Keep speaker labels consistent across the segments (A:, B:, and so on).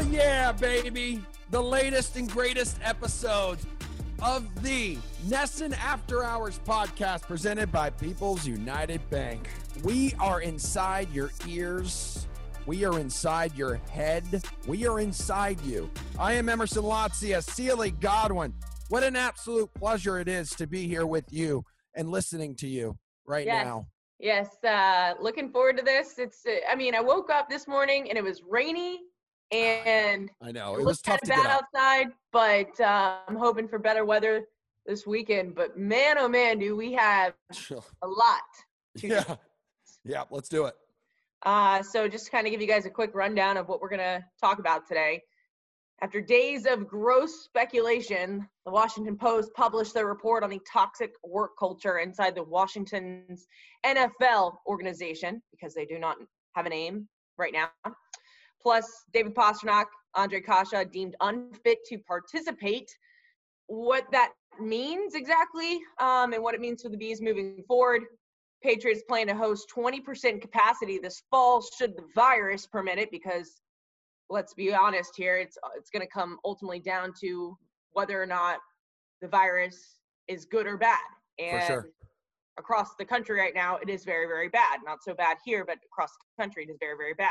A: Oh, yeah, baby. The latest and greatest episodes of the NESN After Hours podcast presented by People's United Bank. We are inside your ears. We are inside your head. We are inside you. I am Emerson Lotzia, Sealy Godwin. What an absolute pleasure it is to be here with you and listening to you right
B: Yes.
A: now.
B: Yes, uh, looking forward to this. It's, uh, I mean, I woke up this morning and it was rainy and
A: I know
B: it
A: it was tough
B: kind
A: to
B: bad
A: up.
B: outside, but uh, I'm hoping for better weather this weekend. But man, oh man, do we have a lot.
A: Yeah, yeah. Let's do it.
B: Uh, so just to kind of give you guys a quick rundown of what we're going to talk about today. After days of gross speculation, the Washington Post published their report on the toxic work culture inside the Washington's NFL organization because they do not have a name right now. Plus, David Pastrnak, Ondrej Kase deemed unfit to participate. What that means exactly um, and what it means for the B's moving forward. Patriots plan to host 20% capacity this fall should the virus permit it because let's be honest here it's it's going to come ultimately down to whether or not the virus is good or bad and
A: sure.
B: across the country right now it is very very bad not so bad here but across the country it is very very bad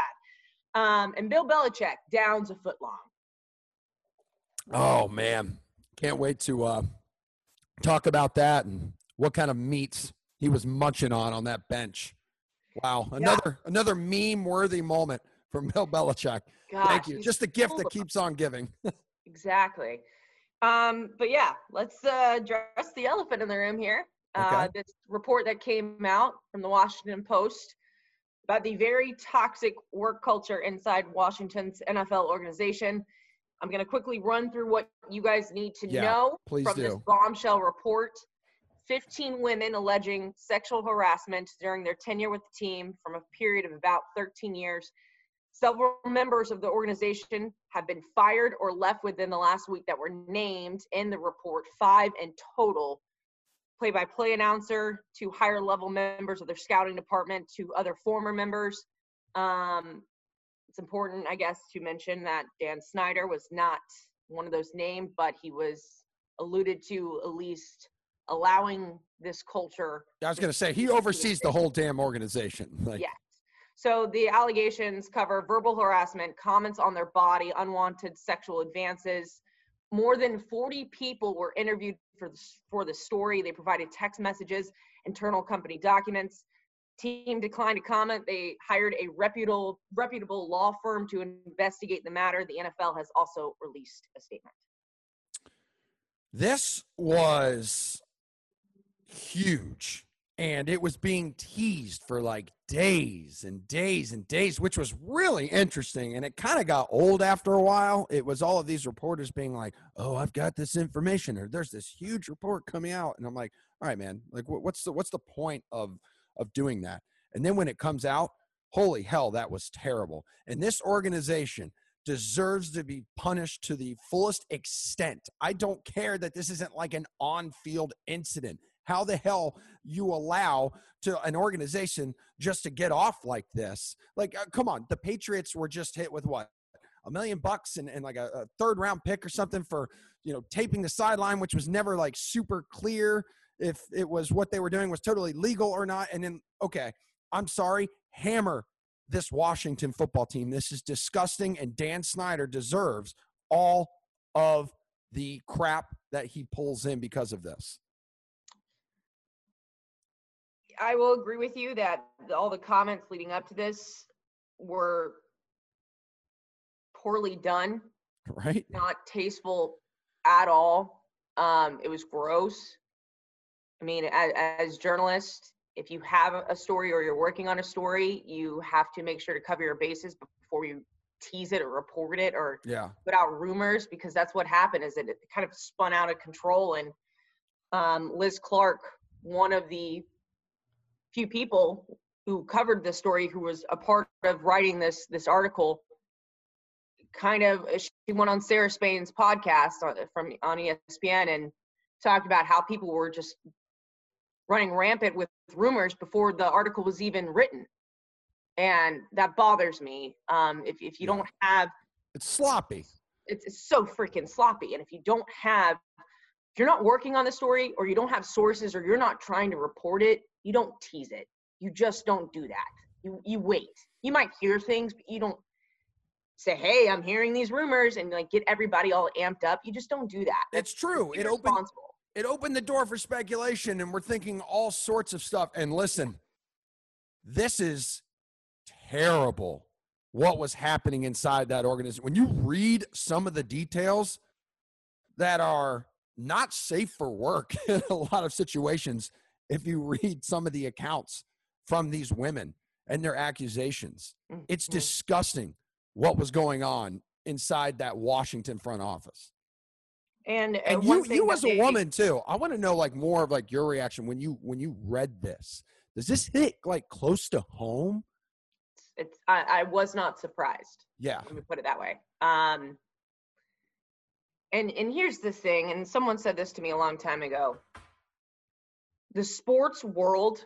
B: um, and Bill Belichick downs a foot long
A: Oh man, can't wait to uh, talk about that and what kind of meats he was munching on on that bench. Wow, another another meme worthy moment from Bill Belichick.
B: Gosh,
A: Thank you. Just a gift that keeps on giving.
B: Exactly. Um, but yeah, let's uh, address the elephant in the room here. Uh,
A: Okay.
B: this report that came out from the Washington Post about the very toxic work culture inside Washington's NFL organization. I'm going to quickly run through what you guys need to
A: Yeah,
B: know from this bombshell report. 15 women alleging sexual harassment during their tenure with the team from a period of about 13 years. Several members of the organization have been fired or left within the last week that were named in the report, five in total. Play by play announcer to higher level members of their scouting department to other former members. Um, it's important, I guess, to mention that Dan Snyder was not one of those named, but he was alluded to at least allowing this culture
A: I was going to say he oversees the whole damn organization. Like,
B: Yes. So the allegations cover verbal harassment, comments on their body, unwanted sexual advances. More than 40 people were interviewed for the, for the story. They provided text messages, internal company documents. Team declined to comment. They hired a reputable reputable law firm to investigate the matter. The NFL has also released a statement.
A: This was huge. And it was being teased for like days and days and days, which was really interesting. And it kind of got old after a while. It was all of these reporters being like, oh, I've got this information, or there's this huge report coming out. And I'm like, all right, man, like what's the what's the point of of doing that? And then when it comes out, holy hell, that was terrible. And this organization deserves to be punished to the fullest extent. I don't care that this isn't like an on field incident. How the hell you allow to an organization just to get off like this? Like, uh, come on, the Patriots were just hit with what? A million bucks and, and like a, a third round pick or something for, you know, taping the sideline, which was never like super clear if it was what they were doing was totally legal or not. And then, okay, I'm sorry, hammer this Washington football team. This is disgusting, and Dan Snyder deserves all of the crap that he pulls in because of this.
B: I will agree with you that all the comments leading up to this were poorly done,
A: Right?
B: not tasteful at all. Um, it was gross. I mean, as, as journalists, if you have a story or you're working on a story, you have to make sure to cover your bases before you tease it or report it or
A: Yeah.
B: put out rumors because that's what happened is that it kind of spun out of control and um, liz clarke one of the few people who covered this story who was a part of writing this this article kind of she went on sarah spain's podcast on, from on espn and talked about how people were just running rampant with rumors before the article was even written and that bothers me um, if, if you
A: Yeah.
B: don't have
A: It's sloppy.
B: It's, it's so freaking sloppy. And if you don't have, if you're not working on the story or you don't have sources or you're not trying to report it, you don't tease it. You just don't do that. You you wait. You might hear things, but you don't say, "Hey, I'm hearing these rumors," and like get everybody all amped up. You just don't do that.
A: It's true. It opened it opened the door for speculation, and we're thinking all sorts of stuff. And listen, this is terrible. What was happening inside that organization? When you read some of the details that are not safe for work in a lot of situations, if you read some of the accounts from these women and their accusations, it's
B: Mhm.
A: disgusting what was going on inside that Washington front office.
B: And, uh,
A: And you, you as a
B: they-
A: woman too. I want to know like more of like your reaction when you when you read this. Does this hit like close to home?
B: it's I, I was not surprised.
A: Yeah.
B: let me put it that way um and and here's the thing and someone said this to me a long time ago the sports world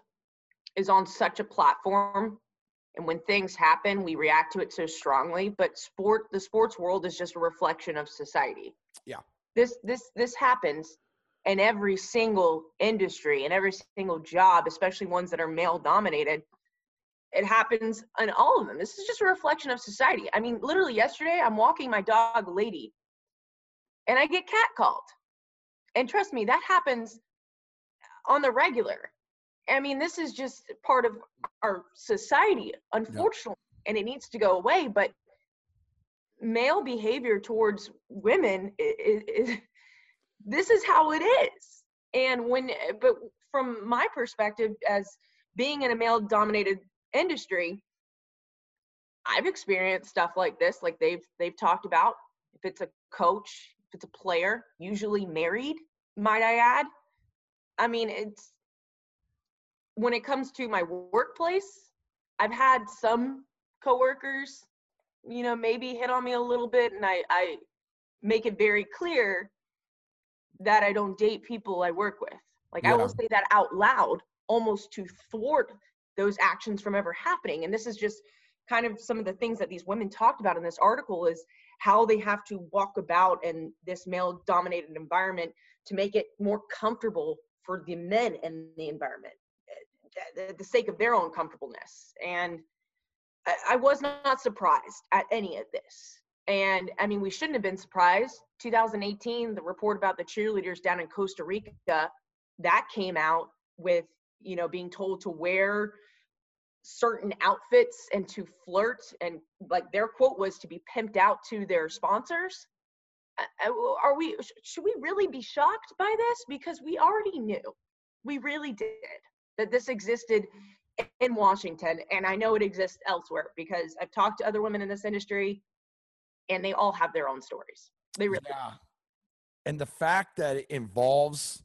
B: is on such a platform and when things happen we react to it so strongly but sport the sports world is just a reflection of society
A: Yeah.
B: this this this happens in every single industry and every single job especially ones that are male dominated it happens in all of them. This is just a reflection of society. I mean, literally yesterday, I'm walking my dog, Lady, and I get catcalled. And trust me, that happens on the regular. I mean, this is just part of our society, unfortunately, and it needs to go away. But male behavior towards women is, is this is how it is. And when, but from my perspective, as being in a male dominated industry i've experienced stuff like this like they've they've talked about if it's a coach if it's a player usually married might i add i mean it's when it comes to my workplace i've had some coworkers you know maybe hit on me a little bit and i i make it very clear that i don't date people i work with. Like i will say that out loud almost to thwart those actions from ever happening. And this is just kind of some of the things that these women talked about in this article is how they have to walk about in this male dominated environment to make it more comfortable for the men in the environment eh, at the sake of their own comfortableness. And I, was not surprised at any of this. And i mean we shouldn't have been surprised. 2018 the report about the cheerleaders down in costa rica that came out with you know being told to wear certain outfits and to flirt and like their quote was to be pimped out to their sponsors are we should we really be shocked by this? Because we already knew. We really did that this existed in washington and i know it exists elsewhere because i've talked to other women in this industry and they all have their own stories. They really
A: Yeah. And the fact that it involves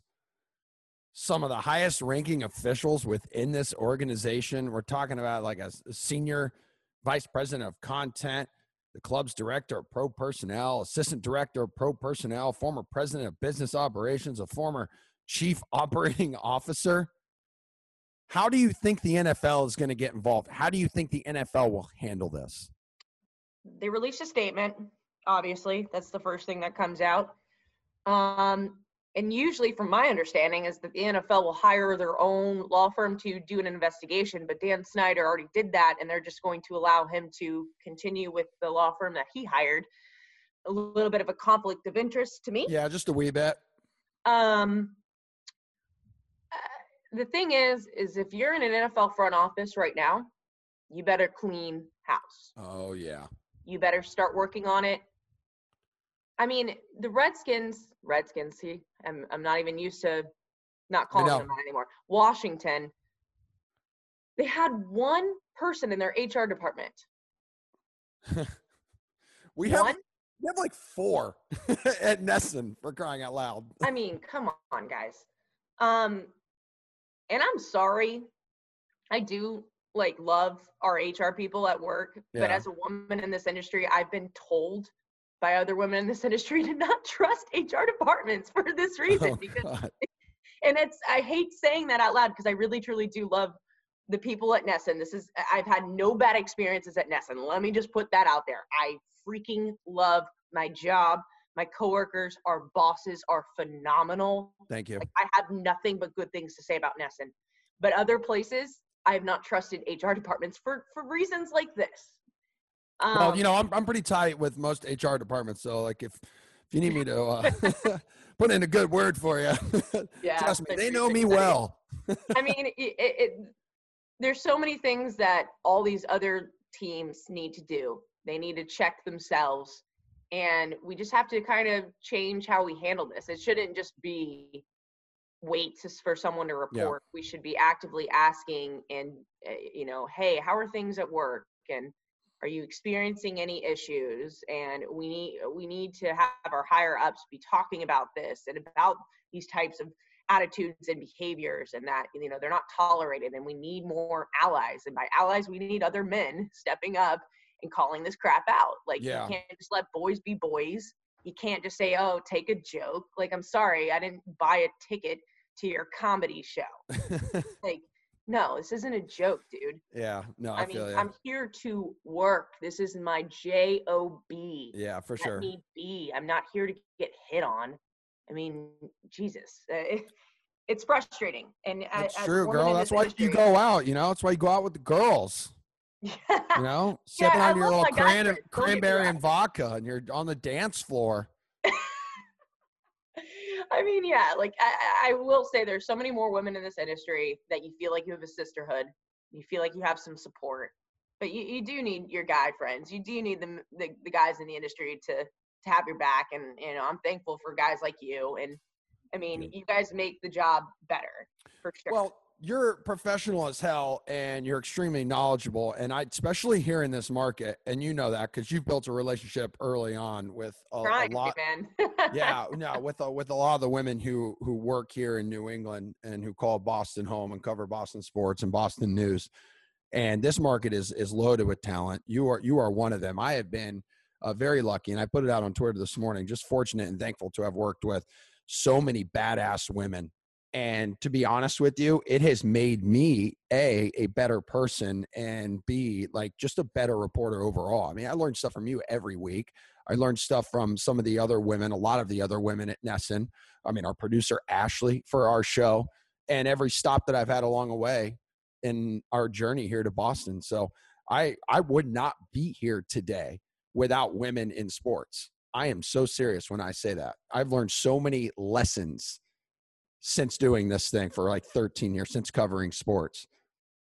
A: some of the highest ranking officials within this organization, we're talking about like a senior vice president of content, the club's director of pro personnel, assistant director of pro personnel, former president of business operations, a former chief operating officer. How do you think the NFL is going to get involved? How do you think the NFL will handle this?
B: they released a statement obviously that's the first thing that comes out um, and usually from my understanding is that the nfl will hire their own law firm to do an investigation but dan snyder already did that and they're just going to allow him to continue with the law firm that he hired a little bit of a conflict of interest to me
A: Yeah, just a wee bit.
B: um, uh, the thing is is if you're in an nfl front office right now you better clean house
A: Oh, yeah.
B: you better start working on it. I mean, the Redskins, Redskins, see, I'm, I'm not even used to not calling them that anymore. Washington, they had one person in their HR department.
A: We have we have like four at NESN for crying out loud.
B: I mean, come on, guys. Um, and I'm sorry. I do like love our HR people at work, but as a woman in this industry, I've been told by other women in this industry to not trust HR departments for this oh, reason
A: Oh,
B: because
A: God.
B: and it's I hate saying that out loud because I really truly do love the people at NESN, this is I've had no bad experiences at NESN. Let me just put that out there. I freaking love my job. My coworkers, our bosses are phenomenal.
A: Thank you.
B: Like, I have nothing but good things to say about NESN. But other places, I have not trusted HR departments for for reasons like this. Um,
A: well, you know, I'm I'm pretty tight with most HR departments, so like if if you need me to uh, put in a good word for you,
B: yeah,
A: trust me, they know me well.
B: I mean, it, it, it, there's so many things that all these other teams need to do. They need to check themselves, and we just have to kind of change how we handle this. It shouldn't just be wait to, for someone to
A: Yeah.
B: report. We should be actively asking, and uh, you know, hey, how are things at work? And are you experiencing any issues? And we need we need to have our higher ups be talking about this and about these types of attitudes and behaviors and that you know they're not tolerated and we need more allies. And by allies we need other men stepping up and calling this crap out. Like
A: Yeah.
B: you can't just let boys be boys. You can't just say oh take a joke. Like i'm sorry i didn't buy a ticket to your comedy show. Like no this isn't a joke dude
A: yeah, no, I,
B: i, mean
A: feel you.
B: i'm here to work this is my job
A: yeah, for
B: let
A: sure.
B: me be. I'm not here to get hit on. I mean, Jesus, uh, it, it's frustrating. And
A: That's
B: as
A: true,
B: woman
A: girl. That's why you go out. You know, that's why you go out with the girls. You know, sipping
B: I
A: on your
B: love
A: little cran-
B: friends, don't get me
A: cranberry and vodka, and you're on the dance floor.
B: I mean, yeah, like I, I will say there's so many more women in this industry that you feel like you have a sisterhood. You feel like you have some support, but you, you do need your guy friends. You do need the, the the guys in the industry to to have your back. And you know, I'm thankful for guys like you. And I mean,
A: Good.
B: you guys make the job better for sure.
A: Well, you're professional as hell and you're extremely knowledgeable. And I, especially here in this market, and you know that because you've built a relationship early on with a, a lot.
B: man.
A: yeah, no, with a, with a lot of the women who who work here in New England and who call Boston home and cover Boston sports and Boston news. And this market is is loaded with talent. You are you are one of them. I have been uh, very lucky, and I put it out on Twitter this morning. Just fortunate and thankful to have worked with so many badass women. And to be honest with you, it has made me a a better person and b like just a better reporter overall. I mean, I learn stuff from you every week. I learned stuff from some of the other women, a lot of the other women at NESN. I mean, our producer Ashley for our show, and every stop that I've had along the way in our journey here to Boston. So I I would not be here today without women in sports. I am so serious when I say that. I've learned so many lessons since doing this thing for like 13 years, since covering sports.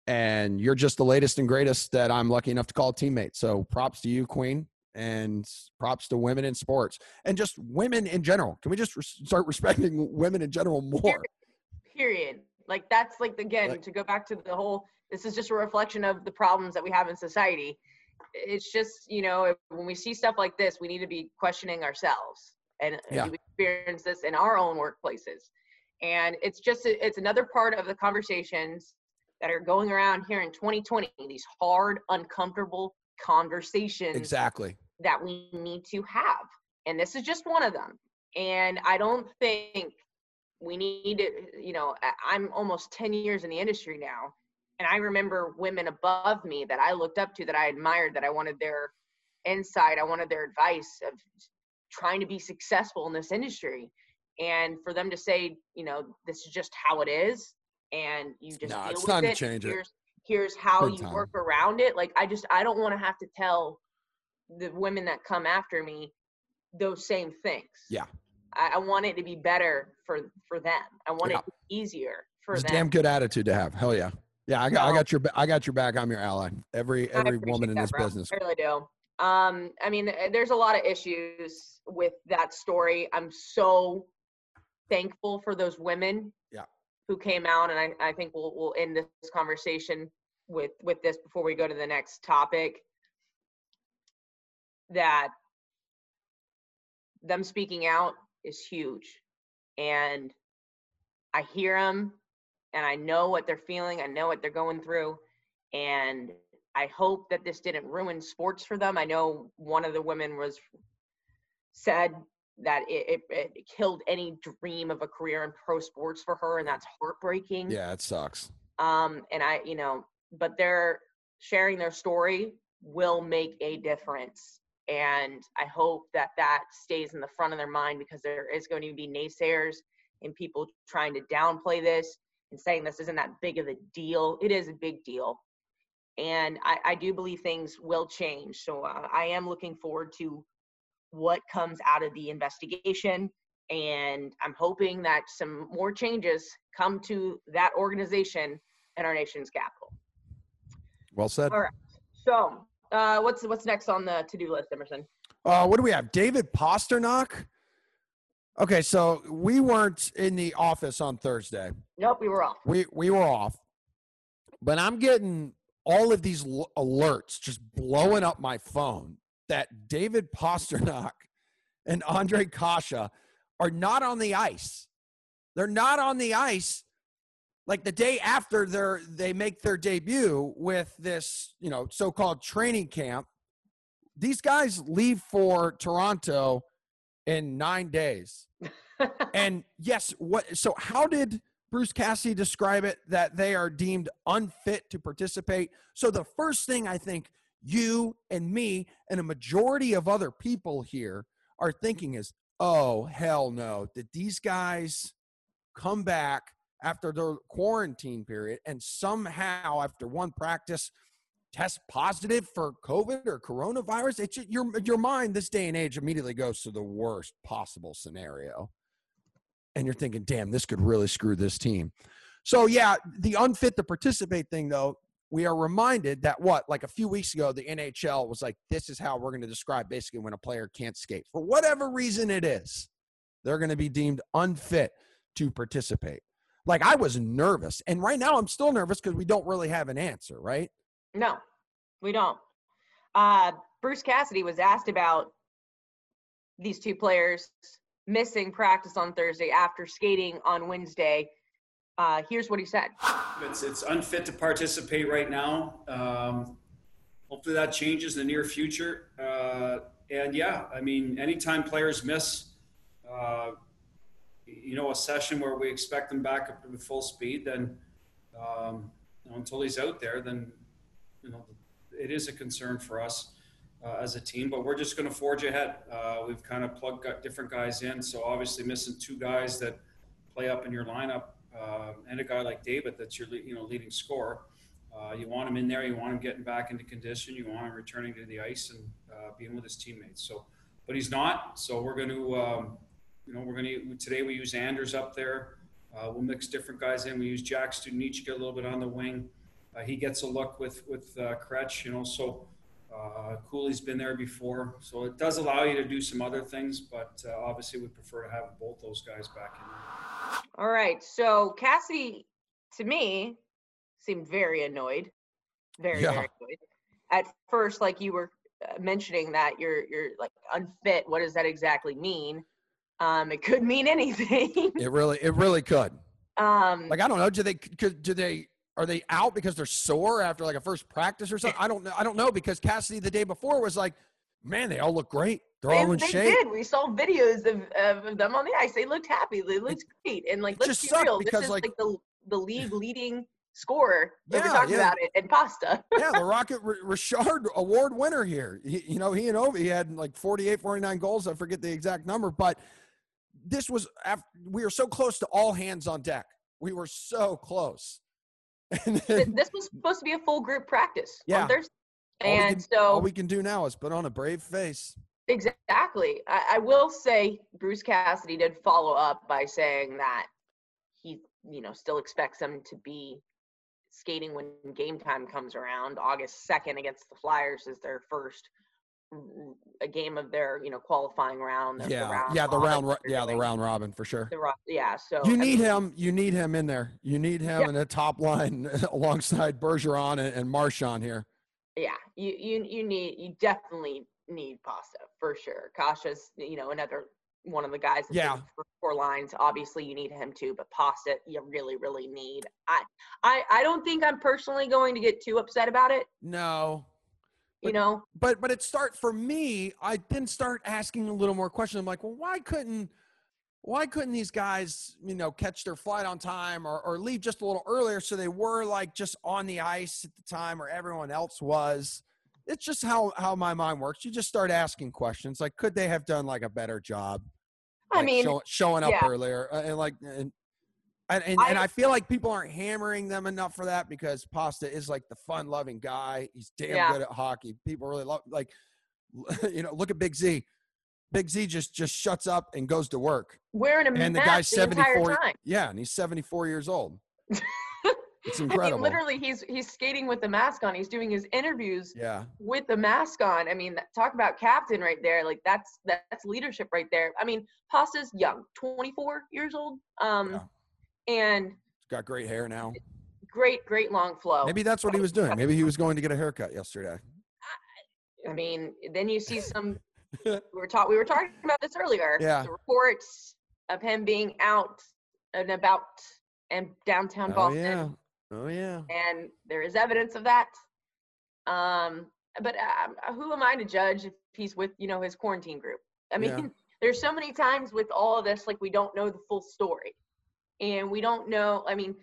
A: And you're just the latest and greatest that I'm lucky enough to call a teammate. So props to you, Queen, and props to women in sports and just women in general. Can we just res- start respecting women in general more?
B: period like that's like again
A: Like-
B: to go back to the whole this is just a reflection of the problems that we have in society it's just you know if, when we see stuff like this we need to be questioning ourselves and
A: Yeah.
B: we experience this in our own workplaces and it's just it's another part of the conversations that are going around here in 2020 these hard uncomfortable conversations
A: Exactly.
B: that we need to have. And this is just one of them. And I don't think we need to, you know, I'm almost 10 years in the industry now. And I remember women above me that I looked up to, that I admired, that I wanted their insight, I wanted their advice of trying to be successful in this industry. And for them to say, you know, this is just how it is, and you just
A: Nah,
B: deal
A: it's
B: with
A: time to
B: it.
A: change it.
B: here's, Here's how
A: Big
B: you
A: time.
B: work around it. Like I just, I don't want to have to tell the women that come after me those same things.
A: Yeah.
B: I, I want it to be better for for them. I want
A: Yeah.
B: it easier for
A: It's a
B: them.
A: damn good attitude to have. Hell yeah. Yeah, I got, I got your, I got your back. I'm your ally. Every, every woman in
B: that,
A: this
B: bro.
A: business.
B: I really do. Um, I mean, there's a lot of issues with that story. I'm so thankful for those women
A: Yeah.
B: who came out, and I, I think we'll we'll end this conversation with with this before we go to the next topic. That them speaking out is huge, and I hear them, and I know what they're feeling. I know what they're going through, and I hope that this didn't ruin sports for them. I know one of the women was said that it, it, it killed any dream of a career in pro sports for her, and that's heartbreaking.
A: Yeah, it sucks.
B: Um, and I, you know, but they're sharing their story will make a difference. And I hope that that stays in the front of their mind because there is going to be naysayers and people trying to downplay this and saying this isn't that big of a deal. It is a big deal. And I, I do believe things will change. So uh, I am looking forward to what comes out of the investigation. And I'm hoping that some more changes come to that organization and our nation's capital.
A: Well said.
B: All right. So, uh, what's what's next on the to-do list, Emerson?
A: Uh, what do we have? David Pastrnak. Okay, so we weren't in the office on Thursday.
B: Nope, we were off.
A: We we were off, but I'm getting all of these l- alerts just blowing up my phone that David Pastrnak and Ondrej Kase are not on the ice. They're not on the ice like the day after their they make their debut with this, you know, so-called training camp. These guys leave for Toronto in 9 days. and yes, what so how did Bruce Cassidy describe it that they are deemed unfit to participate? So the first thing I think you and me and a majority of other people here are thinking is, "Oh, hell no. Did these guys come back after their quarantine period and somehow after one practice test positive for COVID or coronavirus, it's your your mind this day and age immediately goes to the worst possible scenario, and you're thinking, "Damn, this could really screw this team." So yeah, the unfit to participate thing though, we are reminded that what like a few weeks ago the NHL was like, "This is how we're going to describe basically when a player can't skate for whatever reason it is, they're going to be deemed unfit to participate." Like I was nervous, and right now I'm still nervous because we don't really have an answer, right?
B: No, we don't. Uh, Bruce Cassidy was asked about these two players missing practice on Thursday after skating on Wednesday. Uh, here's what he said.
C: It's it's unfit to participate right now. Um, hopefully that changes in the near future. Uh, and yeah, I mean, anytime players miss, uh, you know, a session where we expect them back up to full speed, then um, you know, until he's out there, then you know, it is a concern for us uh, as a team. But we're just going to forge ahead. Uh, we've kind of plugged different guys in, so obviously missing two guys that play up in your lineup, uh, and a guy like David that's your you know leading scorer. Uh, you want him in there. You want him getting back into condition. You want him returning to the ice and uh, being with his teammates. So, but he's not. So we're going to, um, you know, we're going to today. We use Anders up there. Uh, we'll mix different guys in. We use Jack Studnicka a little bit on the wing. Uh, he gets a look with with uh, Kretsch, you know. So uh, Coyle's been there before, so it does allow you to do some other things. But uh, obviously, we prefer to have both those guys back in. There.
B: All right. So Cassidy, to me, seemed very annoyed. Very,
A: Yeah.
B: very annoyed. At first, like you were uh, mentioning that you're you're like unfit. What does that exactly mean? Um, it could mean anything.
A: It really, it really could.
B: um,
A: Like I don't know. Do they? Could, do they? Are they out because they're sore after like a first practice or something? I don't know. I don't know because Cassidy the day before was like, "Man, they all look great. They're all
B: and
A: in
B: they
A: shape."
B: did. We saw videos of, of them on the ice. They looked happy. They looked great. And like,
A: it
B: let's
A: just
B: be real. This
A: because,
B: is
A: like-
B: like, the the league leading scorer.
A: Yeah,
B: we're talking
A: yeah.
B: about it and pasta.
A: yeah, the Rocket R- Richard Award winner here. He, you know, he and Ovi had like 48, 49 goals. I forget the exact number, but this was after we were so close to all hands on deck. We were so close. And then
B: this was supposed to be a full group practice
A: Yeah.
B: on Thursday.
A: All
B: And
A: can-
B: so
A: all we can do now is put on a brave face.
B: Exactly. I, I will say Bruce Cassidy did follow up by saying that he, you know, still expects them to be skating when game time comes around. August 2nd against the Flyers is their first a game of their, you know, qualifying round.
A: Yeah,
B: round
A: yeah, the round, ro- yeah, the round robin for sure.
B: The ro- yeah, so
A: You
B: I
A: need
B: mean,
A: him. You need him in there. You need him
B: Yeah.
A: in the top line alongside Bergeron and, and Marchand here.
B: Yeah, you you you need you definitely need pasta for sure. Kase's you know another one of the guys.
A: Yeah.
B: four lines. Obviously, you need him too, but pasta you really really need. I I I don't think I'm personally going to get too upset about it.
A: No,
B: You know,
A: but but it start for me. I then start asking a little more questions. I'm like, well, why couldn't why couldn't these guys, you know, catch their flight on time or, or leave just a little earlier so they were like just on the ice at the time or everyone else was? It's just how how my mind works. You just start asking questions like, could they have done like a better job?
B: I
A: like,
B: mean,
A: show, showing up
B: yeah.
A: earlier uh, and like and and, and,
B: I-
A: and I feel like people aren't hammering them enough for that because Pasta is like the fun loving guy. He's damn
B: Yeah.
A: good at hockey. People really love like you know, look at Big Z. Big Z just just shuts up and goes to work.
B: wearing a
A: And the guy's
B: the entire
A: 74
B: time.
A: Yeah, and he's 74 years old. It's
B: I mean,
A: incredible.
B: literally, he's he's skating with the mask on. He's doing his interviews
A: yeah.
B: with the mask on. I mean, talk about captain right there. Like that's that's leadership right there. I mean, Pasta's young, 24 years old. Um, and
A: He's got great hair now.
B: great, great long flow.
A: Maybe that's what he was doing. Maybe he was going to get a haircut yesterday.
B: I mean, then you see some. We were talking. We were talking about this earlier.
A: Yeah.
B: The reports of him being out and about and downtown
A: Oh
B: Boston.
A: yeah. Oh yeah.
B: and there is evidence of that. Um, but uh, who am I to judge if he's with you know his quarantine group? I mean,
A: Yeah.
B: there's so many times with all of this, like we don't know the full story, and we don't know. I mean,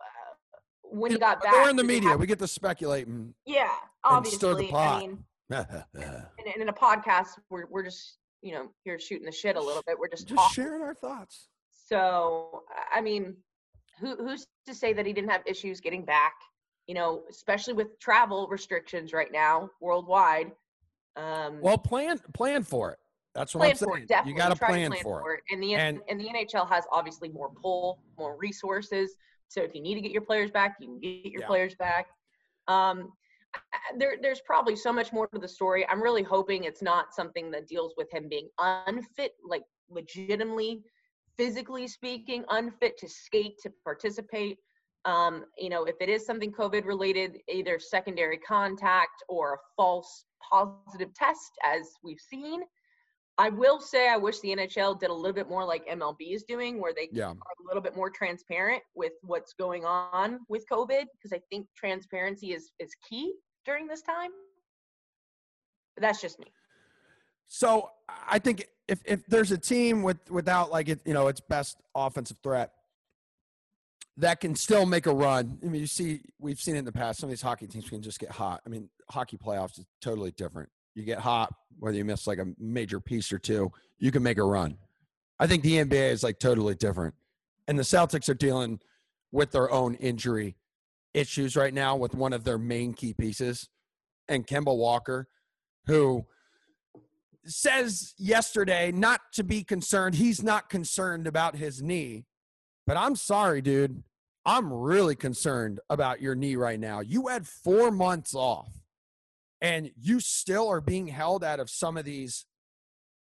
B: uh, when he got back,
A: We're in the media. We get to speculate and,
B: yeah,
A: and stir the pot.
B: I mean, and, and in a podcast, we're we're just you know here shooting the shit a little bit. We're just,
A: just
B: talking.
A: sharing our thoughts.
B: So I mean, who who's to say that he didn't have issues getting back? You know, especially with travel restrictions right now worldwide. Um,
A: Well, plan plan for it. That's what I'm saying.
B: it.
A: You got to plan, for it.
B: And the
A: And-
B: and the NHL has obviously more pull, more resources. So if you need to get your players back, you can get your
A: Yeah.
B: players back. Um, there, there's probably so much more to the story. I'm really hoping it's not something that deals with him being unfit, like legitimately, physically speaking, unfit to skate, to participate. Um, you know, if it is something COVID related, either secondary contact or a false positive test, as we've seen. I will say I wish the NHL did a little bit more like MLB is doing, where they
A: Yeah.
B: are a little bit more transparent with what's going on with COVID, because I think transparency is is key during this time. But that's just me.
A: So I think if if there's a team with without like it, you know, its best offensive threat that can still make a run. I mean, you see, we've seen it in the past. Some of these hockey teams can just get hot. I mean, hockey playoffs is totally different. You get hot, whether you miss like a major piece or two, you can make a run. I think the NBA is like totally different, and the Celtics are dealing with their own injury issues right now with one of their main key pieces, and Kemba Walker, who says yesterday not to be concerned. He's not concerned about his knee. But I'm sorry, dude. I'm really concerned about your knee right now. You had four months off, and you still are being held out of some of these,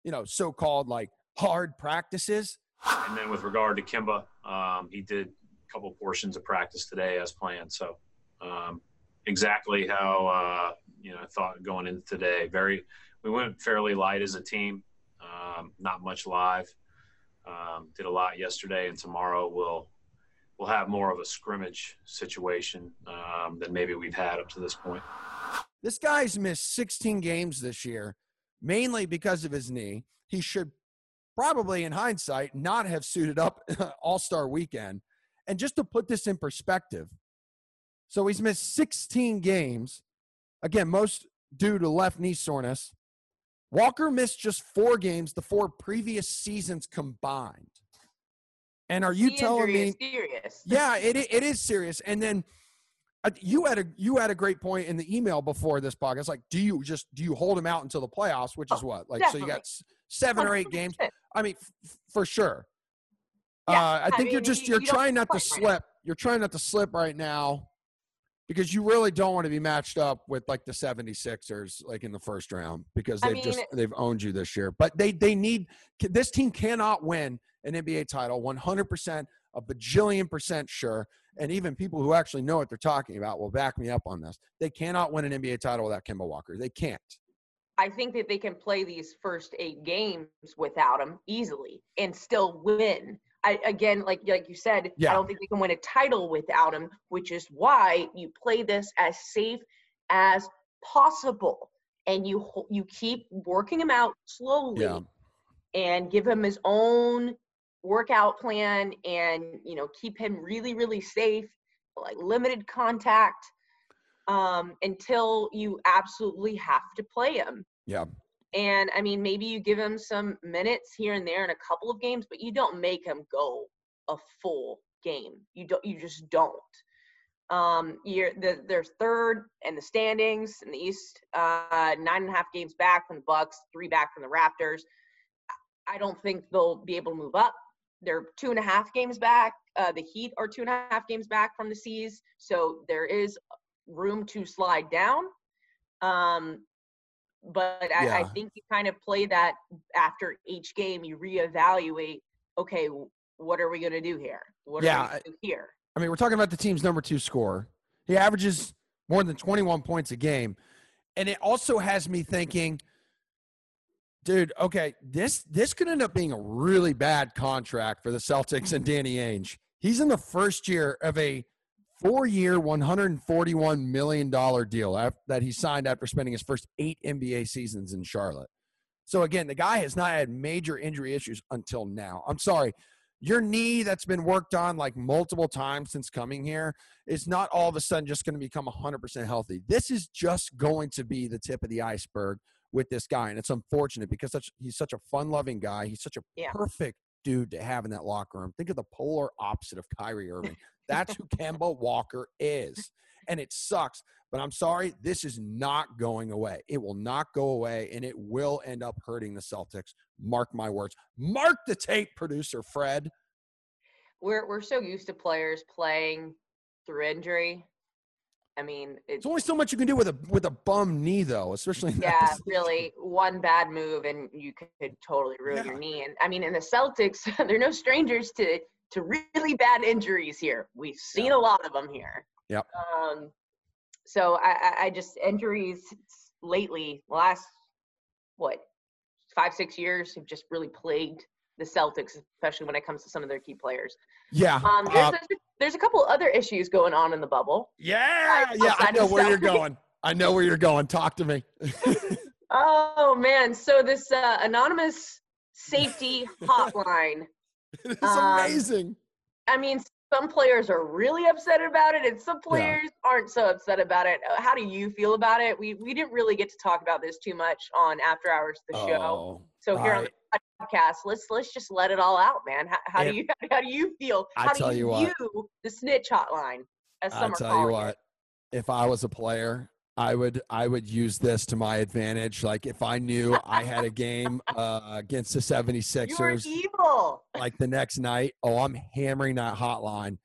A: you know, so called like hard practices.
D: And then with regard to Kemba, um, he did a couple portions of practice today as planned. So um, exactly how uh, you know I thought going into today. Very, we went fairly light as a team. Um, not much live. Um, did a lot yesterday, and tomorrow we'll we'll have more of a scrimmage situation um, than maybe we've had up to this point.
A: This guy's missed 16 games this year, mainly because of his knee. He should probably, in hindsight, not have suited up All Star weekend. And just to put this in perspective, so he's missed 16 games. Again, most due to left knee soreness. Walker missed just four games the four previous seasons combined. And are you
B: The
A: telling me
B: serious?
A: yeah, it it is serious. And then you had a you had a great point in the email before this podcast. Like, do you just do you hold him out until the playoffs? Which is
B: Oh,
A: what like so you got seven or eight games. I mean, f- for sure.
B: Yeah,
A: uh, I
B: I
A: think you're just
B: you-
A: you're
B: you
A: trying not to
B: fight right
A: slip. You're trying not to slip right now because you really don't want to be matched up with like the 76ers like in the first round because they've just
B: mean-
A: they've owned you this year. But they they need this team cannot win an NBA title 100% a bajillion percent sure and even people who actually know what they're talking about will back me up on this. They cannot win an NBA title without Kemba Walker. They can't.
B: I think that they can play these first eight games without him easily and still win. I again, like like you said,
A: Yeah.
B: I don't think they can win a title without him, which is why you play this as safe as possible, and you you keep working him out slowly
A: Yeah.
B: and give him his own workout plan and you know keep him really really safe like limited contact um until you absolutely have to play him.
A: Yeah.
B: and i mean maybe you give him some minutes here and there in a couple of games but you don't make him go a full game. You don't you just don't. Um you're the, they're third in the standings in the east uh nine and a half games back from the bucks three back from the raptors. I don't think they'll be able to move up they're two and a half games back uh the heat are two and a half games back from the C's so there is room to slide down um but I, I think you kind of play that after each game you reevaluate okay what are we going to do here what
A: Yeah,
B: are we going to do here
A: I mean, we're talking about the team's number two scorer. He averages more than 21 points a game. And it also has me thinking, dude, okay, this this could end up being a really bad contract for the Celtics and Danny Ainge. He's in the first year of a four-year, $141 million deal that he signed after spending his first eight NBA seasons in Charlotte. So again, the guy has not had major injury issues until now. I'm sorry. Your knee that's been worked on like multiple times since coming here is not all of a sudden just going to become 100% healthy. This is just going to be the tip of the iceberg with this guy. And it's unfortunate because such, he's such a fun loving guy. He's such a
B: Yeah.
A: perfect dude to have in that locker room. Think of the polar opposite of Kyrie Irving. That's who Kemba Walker is. And it sucks, but I'm sorry, this is not going away. It will not go away, and it will end up hurting the Celtics. Mark my words. Mark the tape, producer Fred.
B: we're we're so used to players playing through injury. I mean, it's
A: only so much you can do with a with a bum knee, though, especially
B: yeah, really one bad move and you could totally ruin
A: Yeah.
B: your knee. And I mean, in the Celtics, they're no strangers to to really bad injuries here. We've seen a lot of them here.
A: Yep.
B: Um, so I, I, I just injuries lately, last what five six years have just really plagued the Celtics, especially when it comes to some of their key players.
A: Yeah,
B: Um, there's,
A: uh,
B: there's, there's a couple other issues going on in the bubble.
A: yeah, yeah. I know where you're going. I know where you're going. Talk to me.
B: Oh man, so this uh, anonymous safety hotline.
A: it's
B: Um,
A: amazing.
B: I mean, some players are really upset about it, and some players aren't so upset about it. Uh, How do you feel about it? We we didn't really get to talk about this too much on After Hours the show. So here on the podcast, let's let's just let it all out, man. How, how do you how do you feel?
A: I
B: How do you
A: you
B: view the snitch hotline? As
A: I tell you what,
B: it?
A: if I was a player, I would I would use this to my advantage. Like if I knew I had a game uh, against the
B: You are
A: 76ers,
B: evil.
A: like the next night, oh, I'm hammering that hotline.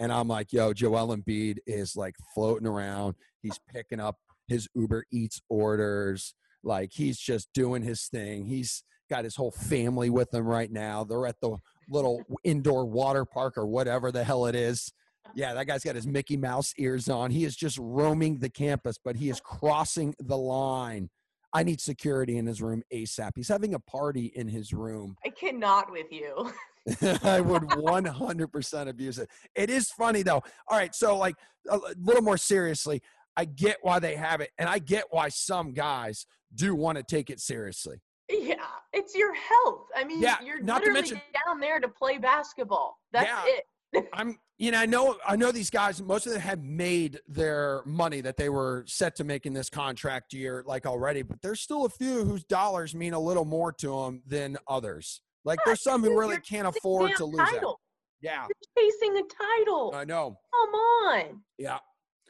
A: And I'm like, yo, Joel Embiid is like floating around. He's picking up his Uber Eats orders. Like he's just doing his thing. He's got his whole family with him right now. They're at the little indoor water park or whatever the hell it is. Yeah, that guy's got his Mickey Mouse ears on. He is just roaming the campus, but he is crossing the line. I need security in his room ASAP. He's having a party in his room.
B: I cannot with you.
A: I would 100% abuse it. It is funny though. All right, so like a little more seriously, I get why they have it, and I get why some guys do want to take it seriously.
B: Yeah, it's your health. I mean,
A: Yeah,
B: you're
A: not
B: literally
A: mention-
B: down there to play basketball. That's
A: Yeah.
B: it.
A: I'm, you know, I know, I know these guys. Most of them have made their money that they were set to make in this contract year, like already. But there's still a few whose dollars mean a little more to them than others. Like there's some who really can't afford to lose out. Yeah,
B: You're chasing a title.
A: I know.
B: Come on.
A: Yeah,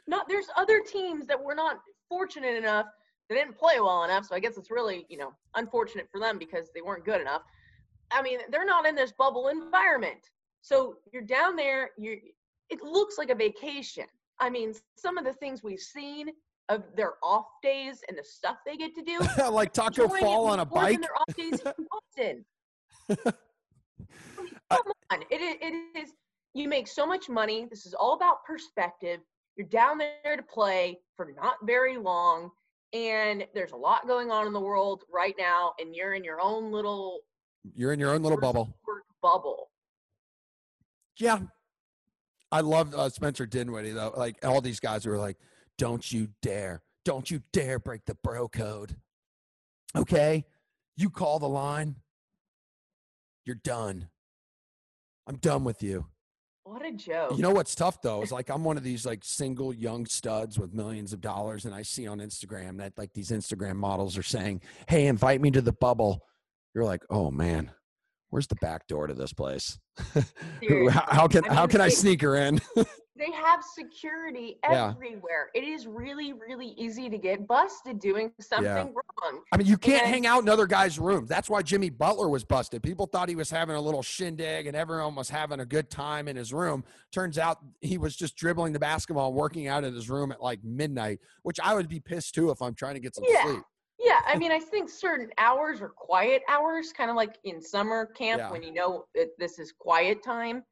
B: Not there's other teams that were not fortunate enough. They didn't play well enough, so I guess it's really, you know, unfortunate for them because they weren't good enough. I mean, they're not in this bubble environment. So you're down there, you it looks like a vacation. I mean, some of the things we've seen of their off days and the stuff they get to do.
A: like Taco Fall on a bike.
B: Their off days in Boston. I mean, Come on, it, it is. You make so much money. This is all about perspective. You're down there to play for not very long, and there's a lot going on in the world right now, and you're in your own little
A: You're in your own little bubble.
B: bubble.
A: Yeah. I love uh, Spencer Dinwiddie though. Like all these guys who are like, "Don't you dare! Don't you dare break the bro code." Okay, you call the line, you're done. I'm done with you.
B: What a joke.
A: You know what's tough though is like I'm one of these like single young studs with millions of dollars, and I see on Instagram that like these Instagram models are saying, "Hey, invite me to the bubble." You're like, "Oh man, where's the back door to this place? How, how can
B: I
A: how
B: mean,
A: can I sneak her in?"
B: they have security
A: Yeah.
B: everywhere. It is really, really easy to get busted doing something wrong.
A: I mean, you can't
B: And-
A: hang out in other guys' rooms. That's why Jimmy Butler was busted. People thought he was having a little shindig and everyone was having a good time in his room. Turns out he was just dribbling the basketball and working out in his room at like midnight, which I would be pissed too if I'm trying to get some
B: Yeah.
A: sleep.
B: Yeah, I mean, I think certain hours are quiet hours, kind of like in summer camp
A: Yeah.
B: when you know that this is quiet time.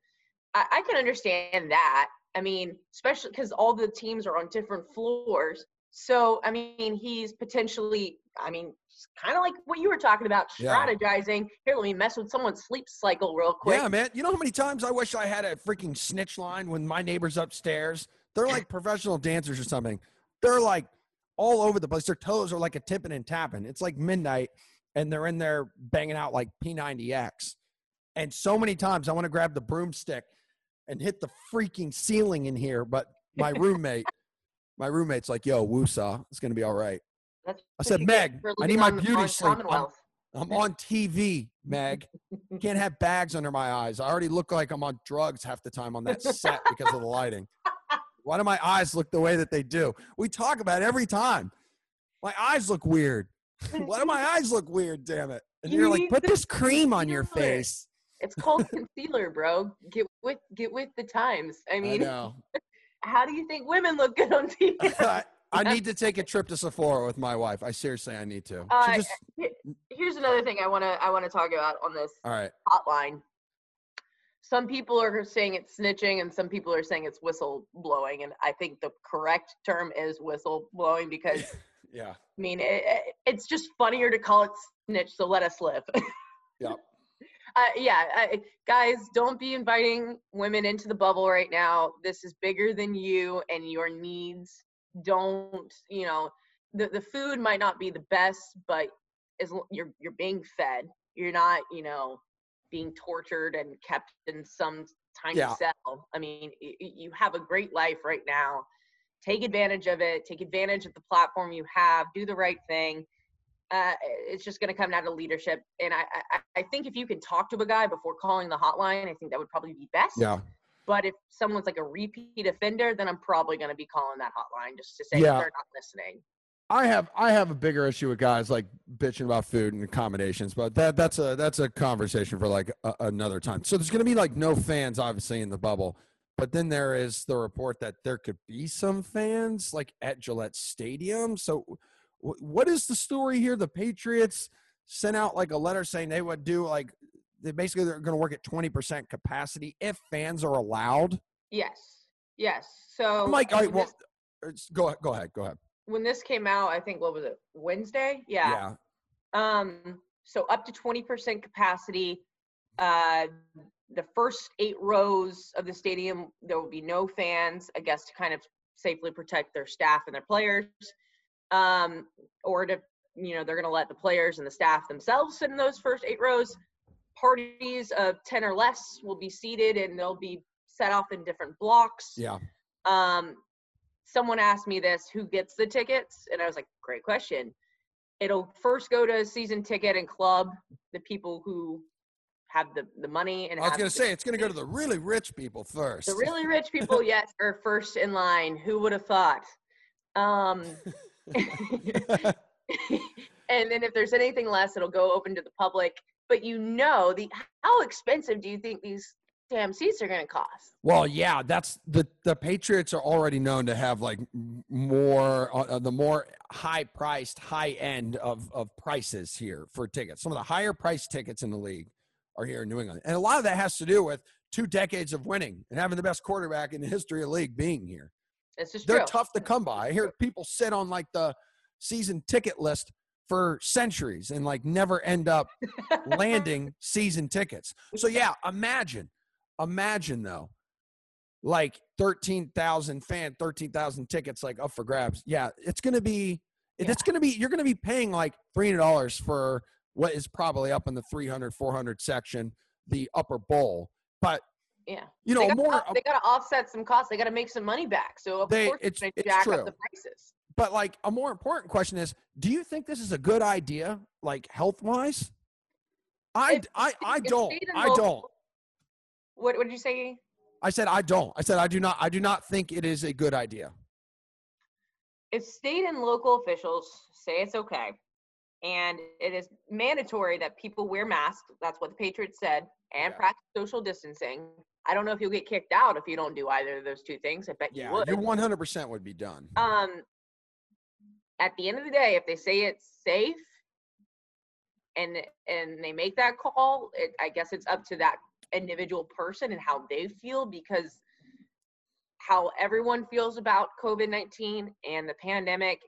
B: I, I can understand that. I mean, especially because all the teams are on different floors. So, I mean, he's potentially, I mean, kind of like what you were talking about, strategizing.
A: Yeah.
B: strategizing. Here, let me mess with someone's sleep cycle real quick.
A: Yeah, man. You know how many times I wish I had a freaking snitch line when my neighbors upstairs? They're like professional dancers or something. They're like all over the place. Their toes are like a tipping and tapping. It's like midnight and they're in there banging out like P90X. And so many times I want to grab the broomstick and hit the freaking ceiling in here, but my roommate, my roommate's like, "Yo, woosah, it's gonna be all right."
B: That's
A: I said, "Meg, I need my beauty sleep. I'm- I'm on TV, Meg. Can't have bags under my eyes. I already look like I'm on drugs half the time on that set because of the lighting. Why do my eyes look the way that they do? We talk about it every time. My eyes look weird. Why do my eyes look weird? Damn it! And
B: You
A: you're like, put this cream on your face.
B: It's called concealer, bro. Get with get with the times. I
A: I
B: mean,
A: know.
B: how do you think women look good on TV?
A: I, I need to take a trip to Sephora with my wife. I seriously, I need to.
B: Uh,
A: just,
B: Here's another thing I wanna I wanna talk about on this
A: all right.
B: hotline. Some people are saying it's snitching, and some people are saying it's whistle blowing. And I think the correct term is whistle blowing because
A: Yeah.
B: I mean it, it- it's just funnier to call it snitch. So let us live.
A: yeah
B: uh, yeah, I, guys, don't be inviting women into the bubble right now. This is bigger than you and your needs. Don't, you know, the, the food might not be the best, but as you're you're being fed, you're not, you know, being tortured and kept in some tiny
A: Yeah.
B: cell. I mean, you have a great life right now. Take advantage of it. Take advantage of the platform you have. Do the right thing uh, it's just going to come down to leadership. And I, I, I think if you can talk to a guy before calling the hotline, I think that would probably be best.
A: Yeah.
B: But if someone's like a repeat offender, then I'm probably going to be calling that hotline just to say
A: Yeah.
B: they're not listening.
A: I have I have a bigger issue with guys like bitching about food and accommodations, but that that's a that's a conversation for like a, another time. So there's going to be like no fans obviously in the bubble, but then there is the report that there could be some fans like at Gillette Stadium. So wh- what is the story here? The Patriots sent out like a letter saying they would do like they basically they're going to work at 20% capacity if fans are allowed.
B: Yes. Yes. So
A: I'm like, all right, well,
B: uh,
A: this- go ahead, go ahead, go ahead.
B: When this came out, I think what was it? Wednesday? Yeah. yeah. Um, so up to 20% capacity. Uh, the first eight rows of the stadium, there will be no fans, I guess, to kind of safely protect their staff and their players. Um, or to, you know, they're going to let the players and the staff themselves sit in those first eight rows. Parties of 10 or less will be seated and they'll be set off in different blocks.
A: yeah.
B: Um, someone asked me this who gets the tickets? And I was like, great question. It'll first go to season ticket and club, the people who have the, the money and
A: I was going to say it's going to go to the really rich people first.
B: the really rich people, yes, are first in line. Who would have thought? Um, and then if there's anything less, it'll go open to the public. But you know, the how expensive do you think these damn seats are going to cost?
A: Well, yeah, that's the the Patriots are already known to have like more uh, uh, the more high priced, high end of of prices here for tickets. Some of the higher priced tickets in the league are here in New England, and a lot of that has to do with two decades of winning and having the best quarterback in the history of the league being here.
B: It's just
A: They're
B: true.
A: tough to come by. I hear people sit on like the season ticket list for centuries and like never end up landing season tickets. So yeah, imagine, imagine though, like thirteen thousand fan, thirteen thousand tickets like up for grabs. Yeah, it's gonna be, it's gonna be, you're gonna be paying like three hundred dollars for what is probably up in the 300, 400 section, the upper bowl. But
B: Yeah.
A: You know,
B: they gotta,
A: more.
B: off- they got to offset some costs. They got to make some money back. So of
A: They-
B: course
A: it's- it's
B: jack
A: true.
B: up the prices.
A: But like a more important question is, do you think this is a good idea, like health wise? I
B: If-
A: I I
B: if
A: don't. I don't.
B: What what did you say?
A: I said I don't. I said I do not. I do not think it is a good idea.
B: If state and local officials say it's okay, and it is mandatory that people wear masks, that's what the Patriots said, and
A: Yeah.
B: practice social distancing. I don't know if you'll get kicked out if you don't do either of those two things. I bet
A: Yeah,
B: you would.
A: you 100 percent would be done.
B: um at the end of the day if they say it's safe and and they make that call it, i guess it's up to that individual person and how they feel because how everyone feels about covid-19 and the pandemic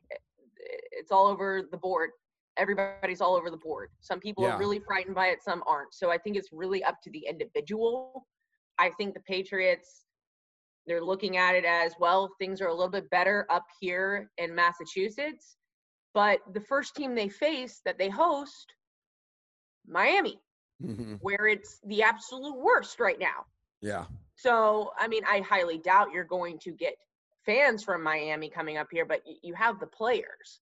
B: it's all over the board. Everybody's all over the board. Some people
A: Yeah.
B: are really frightened by it some aren't. So i think it's really up to the individual. I think the patriots they're looking at it as well things are a little bit better up here in massachusetts but the first team they face that they host miami
A: Mhm.
B: where it's the absolute worst right now
A: Yeah.
B: so i mean i highly doubt you're going to get fans from miami coming up here but you have the players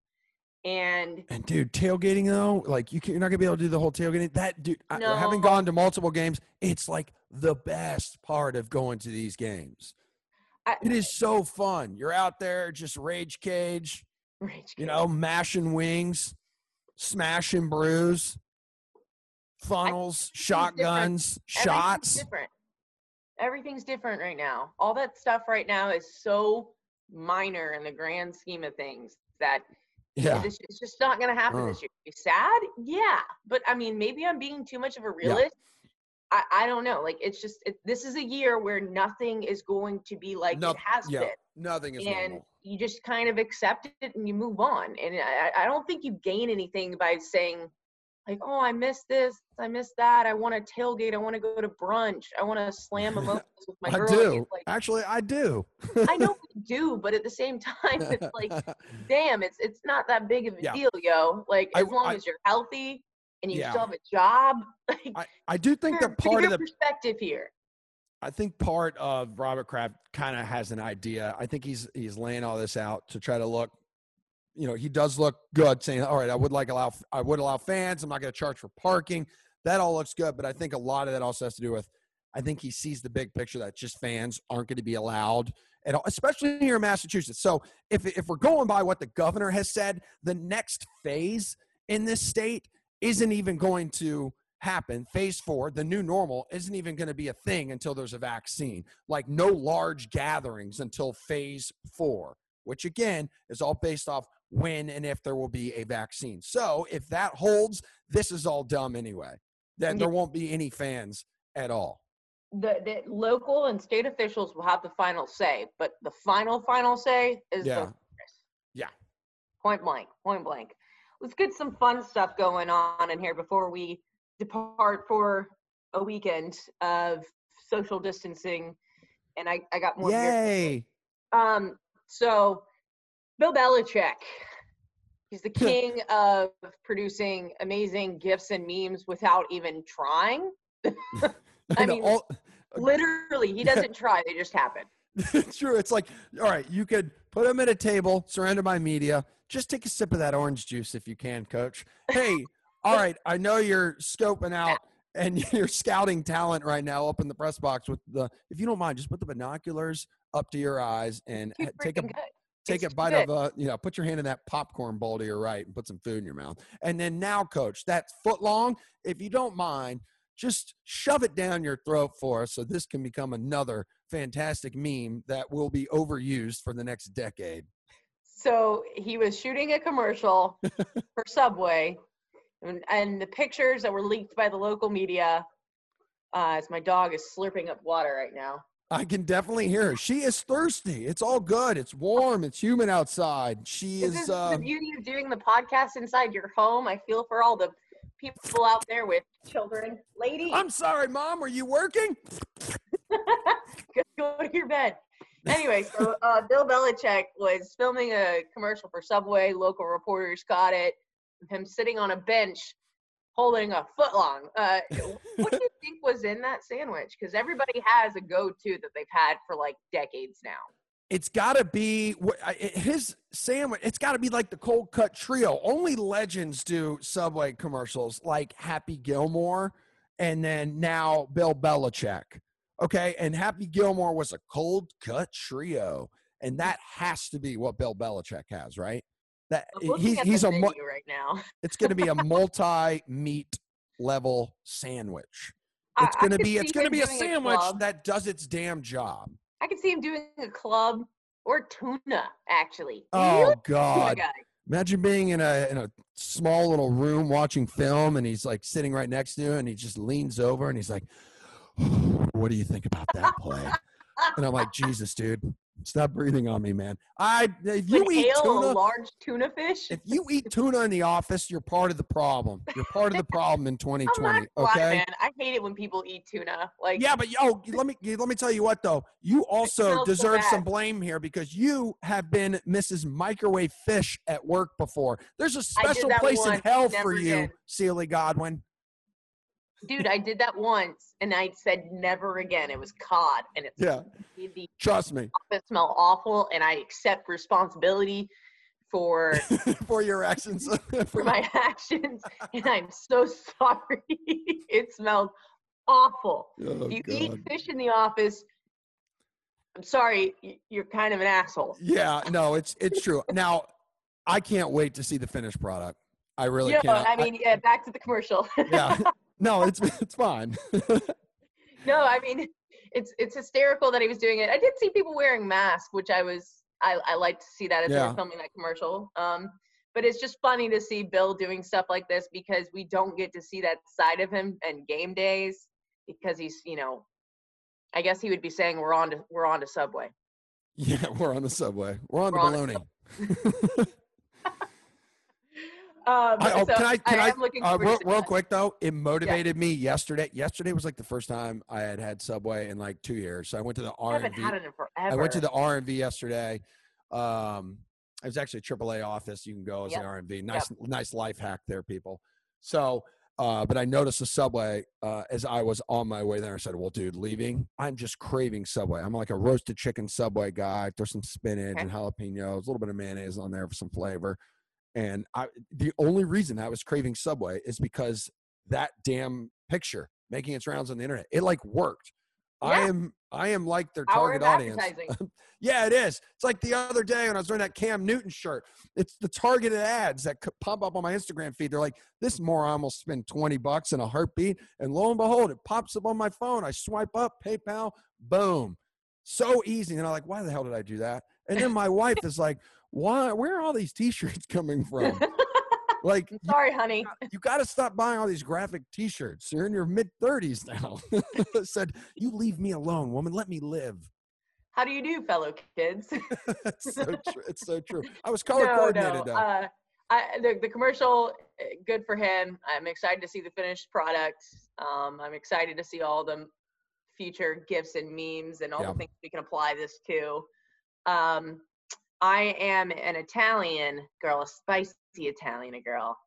B: and
A: And dude, tailgating though, like you can, you're not gonna be able to do the whole tailgating. That dude, I, having
B: No.
A: gone to multiple games, it's like the best part of going to these games.
B: I,
A: It is so fun. You're out there just rage cage,
B: Rage
A: you know, mashing wings, smashing brews, funnels, shotguns,
B: Everything's
A: shots.
B: different everything's different right now all that stuff right now is so minor in the grand scheme of things that
A: Yeah.
B: It's, it's just not going to happen
A: Uh.
B: this year. Be sad, yeah, but I mean, maybe I'm being too much of a realist. I, I don't know. Like, it's just it, this is a year where nothing is going to be like
A: No-
B: it has
A: yeah.
B: been,
A: Nothing is
B: and
A: normal.
B: you just kind of accept it and you move on. And I, I don't think you gain anything by saying, like, oh, I miss this, I miss that, I want to tailgate, I want to go to brunch, I want to slam mimosas with my
A: I
B: girl.
A: do.
B: Like,
A: Actually, I do.
B: I know we do, but at the same time, it's like damn, it's it's not that big of a
A: Yeah.
B: deal, yo. Like
A: I-
B: as long
A: I-
B: as you're healthy and you
A: Yeah.
B: still have a job, like
A: I, I do think that part of the
B: perspective here.
A: I think part of Robert Kraft kind of has an idea. I think he's he's laying all this out to try to look, you know, he does look good, saying, "All right, I would like allow I would allow fans. I'm not going to charge for parking." That all looks good, but I think a lot of that also has to do with I think he sees the big picture that just fans aren't going to be allowed at all, especially here in Massachusetts. So if if we're going by what the governor has said, the next phase in this state isn't even going to happen. Phase four, the new normal, isn't even going to be a thing until there's a vaccine. Like no large gatherings until phase four, which again is all based off when and if there will be a vaccine. So if that holds, this is all dumb anyway. Then there won't be any fans at all.
B: The, the local and state officials will have the final say, but the final final say is
A: Yeah.
B: the
A: Yeah.
B: Point blank. Point blank. Let's get some fun stuff going on in here before we depart for a weekend of social distancing. And I, I got more.
A: Yay.
B: Um, so Bill Belichick, he's the king of producing amazing gifs and memes without even trying. I mean-
A: all-
B: Literally, he doesn't try; they just happen.
A: it's true. It's like, all right, you could put him at a table surrounded by media. Just take a sip of that orange juice if you can, coach. Hey, all right, I know you're scoping out and you're scouting talent right now up in the press box with the, if you don't mind, just put the binoculars up to your eyes and
B: Too
A: uh, take a
B: good.
A: Take
B: It's
A: a bite
B: good.
A: of a, you know put your hand in that popcorn bowl to your right and put some food in your mouth and then now coach that foot long if you don't mind just shove it down your throat for us so this can become another fantastic meme that will be overused for the next decade
B: So he was shooting a commercial for Subway, and, and the pictures that were leaked by the local media. Uh, as my dog is slurping up water right now.
A: I can definitely hear her she is thirsty it's all good it's warm it's humid outside she
B: This
A: is
B: is
A: uh
B: the beauty of doing the podcast inside your home. I feel for all the people out there with children. Lady,
A: i'm sorry mom are you working
B: go to your bed. Anyway, so uh, Bill Belichick was filming a commercial for Subway. Local reporters got it. Him sitting on a bench, holding a foot long. Uh, what do you think was in that sandwich? Because everybody has a go-to that they've had for like decades now.
A: It's got to be his sandwich. It's got to be like the cold cut trio. Only legends do Subway commercials, like Happy Gilmore, and then now Bill Belichick. Okay, and Happy Gilmore was a cold cut trio, and that has to be what Bill Belichick has, right? That he's he's a mu-
B: right now.
A: it's going to be a multi meat level sandwich. It's going to be it's going to be a sandwich
B: club.
A: that does its damn job.
B: I can see him doing a club or tuna, actually.
A: Oh
B: Really? Oh
A: God! Imagine being in a in a small little room watching film, and he's like sitting right next to you, and he just leans over and he's like, "What do you think about that play?" And I'm like, "Jesus, dude, stop breathing on me, man." I if you eat tuna,
B: large tuna fish.
A: if you eat tuna in the office, you're part of the problem. You're part of the problem in
B: I'm
A: 2020.
B: not gonna
A: Okay.
B: man. I hate it when people eat tuna. Like,
A: Yeah, but oh, let me let me tell you what though. You also
B: smells so
A: deserve some blame here because you have been Mrs. Microwave Fish at work before. There's a special place in hell for you. Sealy Godwin.
B: Dude, I did that once, and I said never again. It was cod, and it
A: Yeah,
B: the
A: trust me.
B: It smell awful, and I accept responsibility for
A: for your actions.
B: for my actions, and I'm so sorry. it smelled awful.
A: Oh,
B: you
A: God.
B: eat fish in the office. I'm sorry, you're kind of an asshole.
A: Yeah, no, it's it's true. Now, I can't wait to see the finished product. I really
B: You know,
A: can't.
B: I mean, yeah, back to the commercial.
A: yeah, no, it's it's fine.
B: no, I mean, it's it's hysterical that he was doing it. I did see people wearing masks, which I was I I like to see that as they
A: Yeah.
B: were filming that commercial. Um, but it's just funny to see Bill doing stuff like this because we don't get to see that side of him and game days because he's you know, I guess he would be saying we're on to we're on to Subway.
A: yeah, we're on the subway. We're on
B: We're
A: the baloney.
B: Um,
A: I, oh,
B: so
A: can I? Can I?
B: looking
A: uh, real, real quick though, it motivated me yesterday. Yesterday was like the first time I had had Subway in like two years. So I went to the
B: I
A: R
B: haven't
A: and V.
B: had it in forever.
A: I went to the RMV yesterday. Um, it was actually a AAA office. You can go as
B: Yep.
A: the RMV. Nice, nice life hack there, people. So, uh, but I noticed the Subway uh, as I was on my way there. I said, "Well, dude, leaving, I'm just craving Subway. I'm like a roasted chicken Subway guy. There's some spinach
B: Okay.
A: and jalapenos, a little bit of mayonnaise on there for some flavor." And I, the only reason I was craving Subway is because that damn picture making its rounds on the internet, it like worked. I am, I am like their target audience. Yeah, it is. It's like the other day when I was wearing that Cam Newton shirt. It's the targeted ads that pop up on my Instagram feed. They're like, this moron will spend 20 bucks in a heartbeat. And lo and behold, it pops up on my phone. I swipe up, PayPal, boom. So easy. And I'm like, why the hell did I do that? And then my wife is like, why, where are all these t-shirts coming from? Like,
B: sorry, honey.
A: you got to stop buying all these graphic t-shirts. You're in your mid 30s now. Said, you leave me alone, woman. Let me live.
B: How do you do, fellow kids?
A: it's so true. It's so true. I was color
B: no,
A: coordinated
B: no.
A: though.
B: Uh, I, the, the commercial, uh, good for him. I'm excited to see the finished product. Um, I'm excited to see all the future gifts and memes and all
A: Yeah.
B: the things we can apply this to. Um, I am an Italian girl, a spicy Italian girl.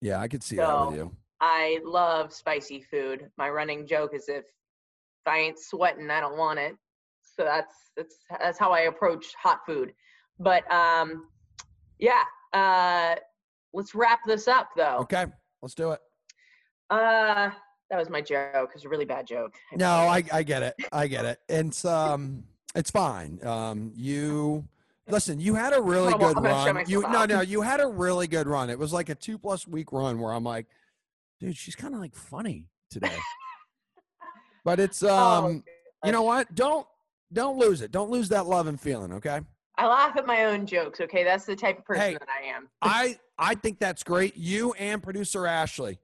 A: yeah, I could see that with you.
B: I love spicy food. My running joke is if, if I ain't sweating, I don't want it. So that's that's that's how I approach hot food. But um, yeah. Uh, let's wrap this up though.
A: Okay, let's do it.
B: Uh, that was my joke. It was a really bad joke.
A: No, I, I get it. I get it. And it's um it's fine. Um you listen, you had a really
B: Oh, well,
A: good run. You no no, you had a really good run. It was like a two plus week run where I'm like, dude, she's kind of like funny today. but it's
B: Oh,
A: um you know what? Don't don't lose it. Don't lose that love and feeling, okay?
B: I laugh at my own jokes. Okay, that's the type of person
A: Hey,
B: that I am.
A: I I think that's great. You and producer Ashley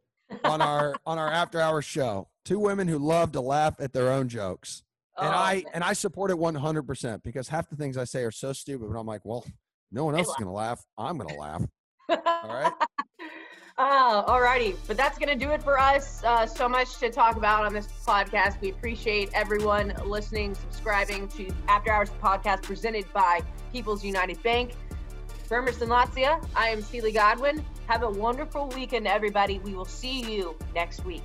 A: on our on our after hour show. Two women who love to laugh at their own jokes. And
B: Oh,
A: I
B: man.
A: and I support it 100% because half the things I say are so stupid but I'm like, well, no one else is going to laugh. I'm going to laugh. All right?
B: Oh, alrighty. But that's going to do it for us. Uh, so much to talk about on this podcast. We appreciate everyone listening, subscribing to After Hours Podcast presented by People's United Bank. For Emerson Lotzia, I am Celie Godwin. Have a wonderful weekend, everybody. We will see you next week.